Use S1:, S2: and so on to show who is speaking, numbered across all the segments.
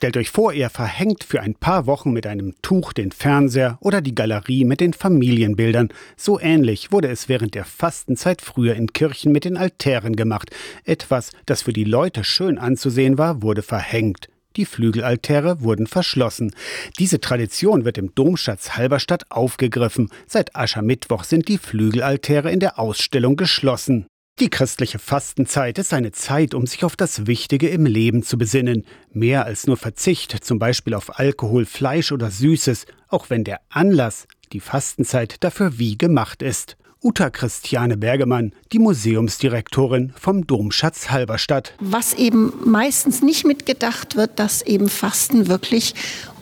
S1: Stellt euch vor, ihr verhängt für ein paar Wochen mit einem Tuch den Fernseher oder die Galerie mit den Familienbildern. So ähnlich wurde es während der Fastenzeit früher in Kirchen mit den Altären gemacht. Etwas, das für die Leute schön anzusehen war, wurde verhängt. Die Flügelaltäre wurden verschlossen. Diese Tradition wird im Domschatz Halberstadt aufgegriffen. Seit Aschermittwoch sind die Flügelaltäre in der Ausstellung geschlossen. Die christliche Fastenzeit ist eine Zeit, um sich auf das Wichtige im Leben zu besinnen. Mehr als nur Verzicht, zum Beispiel auf Alkohol, Fleisch oder Süßes, auch wenn der Anlass, die Fastenzeit, dafür wie gemacht ist. Uta Christiane Bergemann, die Museumsdirektorin vom Domschatz Halberstadt.
S2: Was eben meistens nicht mitgedacht wird, dass eben Fasten wirklich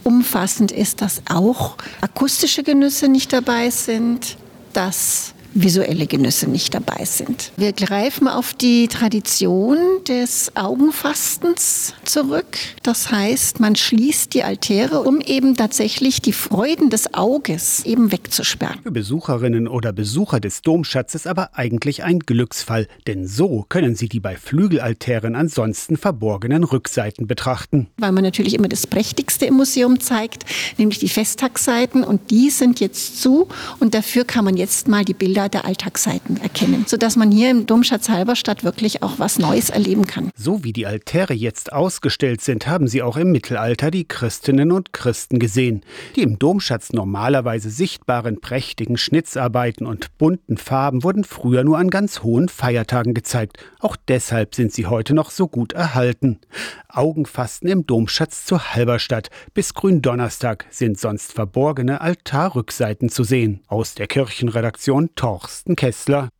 S2: umfassend ist, dass auch akustische Genüsse nicht dabei sind, dass visuelle Genüsse nicht dabei sind. Wir greifen auf die Tradition des Augenfastens zurück. Das heißt, man schließt die Altäre, um eben tatsächlich die Freuden des Auges eben wegzusperren.
S1: Für Besucherinnen oder Besucher des Domschatzes aber eigentlich ein Glücksfall, denn so können sie die bei Flügelaltären ansonsten verborgenen Rückseiten betrachten.
S2: Weil man natürlich immer das Prächtigste im Museum zeigt, nämlich die Festtagsseiten und die sind jetzt zu und dafür kann man jetzt mal die Bilder Bilder der Alltagsseiten erkennen, sodass man hier im Domschatz Halberstadt wirklich auch was Neues erleben kann.
S1: So wie die Altäre jetzt ausgestellt sind, haben sie auch im Mittelalter die Christinnen und Christen gesehen. Die im Domschatz normalerweise sichtbaren prächtigen Schnitzarbeiten und bunten Farben wurden früher nur an ganz hohen Feiertagen gezeigt. Auch deshalb sind sie heute noch so gut erhalten. Augenfasten im Domschatz zur Halberstadt. Bis Gründonnerstag sind sonst verborgene Altarrückseiten zu sehen. Aus der Kirchenredaktion Torsten Kessler.